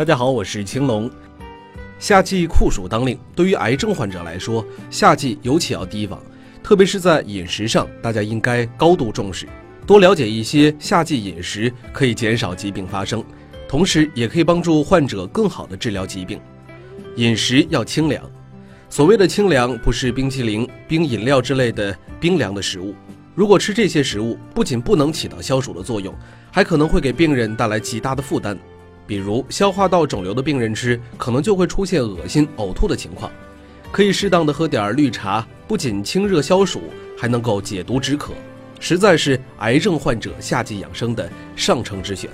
大家好，我是青龙。夏季酷暑当令，对于癌症患者来说，夏季尤其要提防，特别是在饮食上，大家应该高度重视，多了解一些夏季饮食，可以减少疾病发生，同时也可以帮助患者更好的治疗疾病。饮食要清凉，所谓的清凉，不是冰淇淋、冰饮料之类的冰凉的食物。如果吃这些食物，不仅不能起到消暑的作用，还可能会给病人带来极大的负担。比如消化道肿瘤的病人吃，可能就会出现恶心、呕吐的情况。可以适当的喝点绿茶，不仅清热消暑，还能够解毒止渴，实在是癌症患者夏季养生的上乘之选。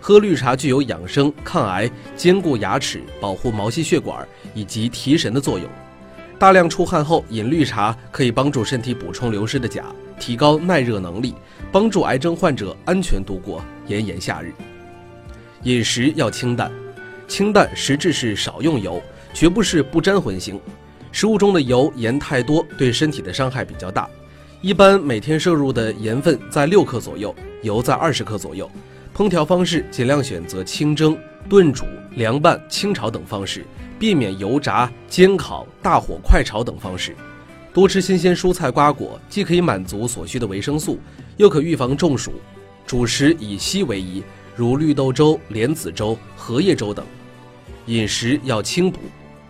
喝绿茶具有养生、抗癌、坚固牙齿、保护毛细血管以及提神的作用。大量出汗后饮绿茶，可以帮助身体补充流失的钾，提高耐热能力，帮助癌症患者安全度过炎炎夏日。饮食要清淡，清淡实质是少用油，绝不是不沾荤腥。食物中的油盐太多，对身体的伤害比较大。一般每天摄入的盐分在六克左右，油在二十克左右。烹调方式尽量选择清蒸、炖煮、凉拌、清炒等方式，避免油炸、煎烤、大火快炒等方式。多吃新鲜蔬菜瓜果，既可以满足所需的维生素，又可预防中暑。主食以硒为宜。如绿豆粥、莲子粥、荷叶粥等，饮食要清补。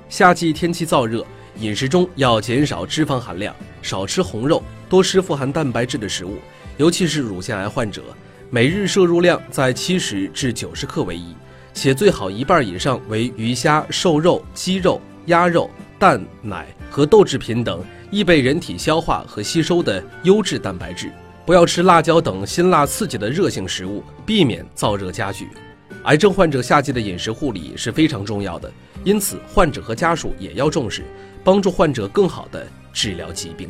夏季天气燥热，饮食中要减少脂肪含量，少吃红肉，多吃富含蛋白质的食物，尤其是乳腺癌患者，每日摄入量在七十至九十克为宜，且最好一半以上为鱼虾、瘦肉、鸡肉、鸭肉、蛋奶和豆制品等易被人体消化和吸收的优质蛋白质。不要吃辣椒等辛辣刺激的热性食物，避免燥热加剧。癌症患者夏季的饮食护理是非常重要的，因此患者和家属也要重视，帮助患者更好的治疗疾病。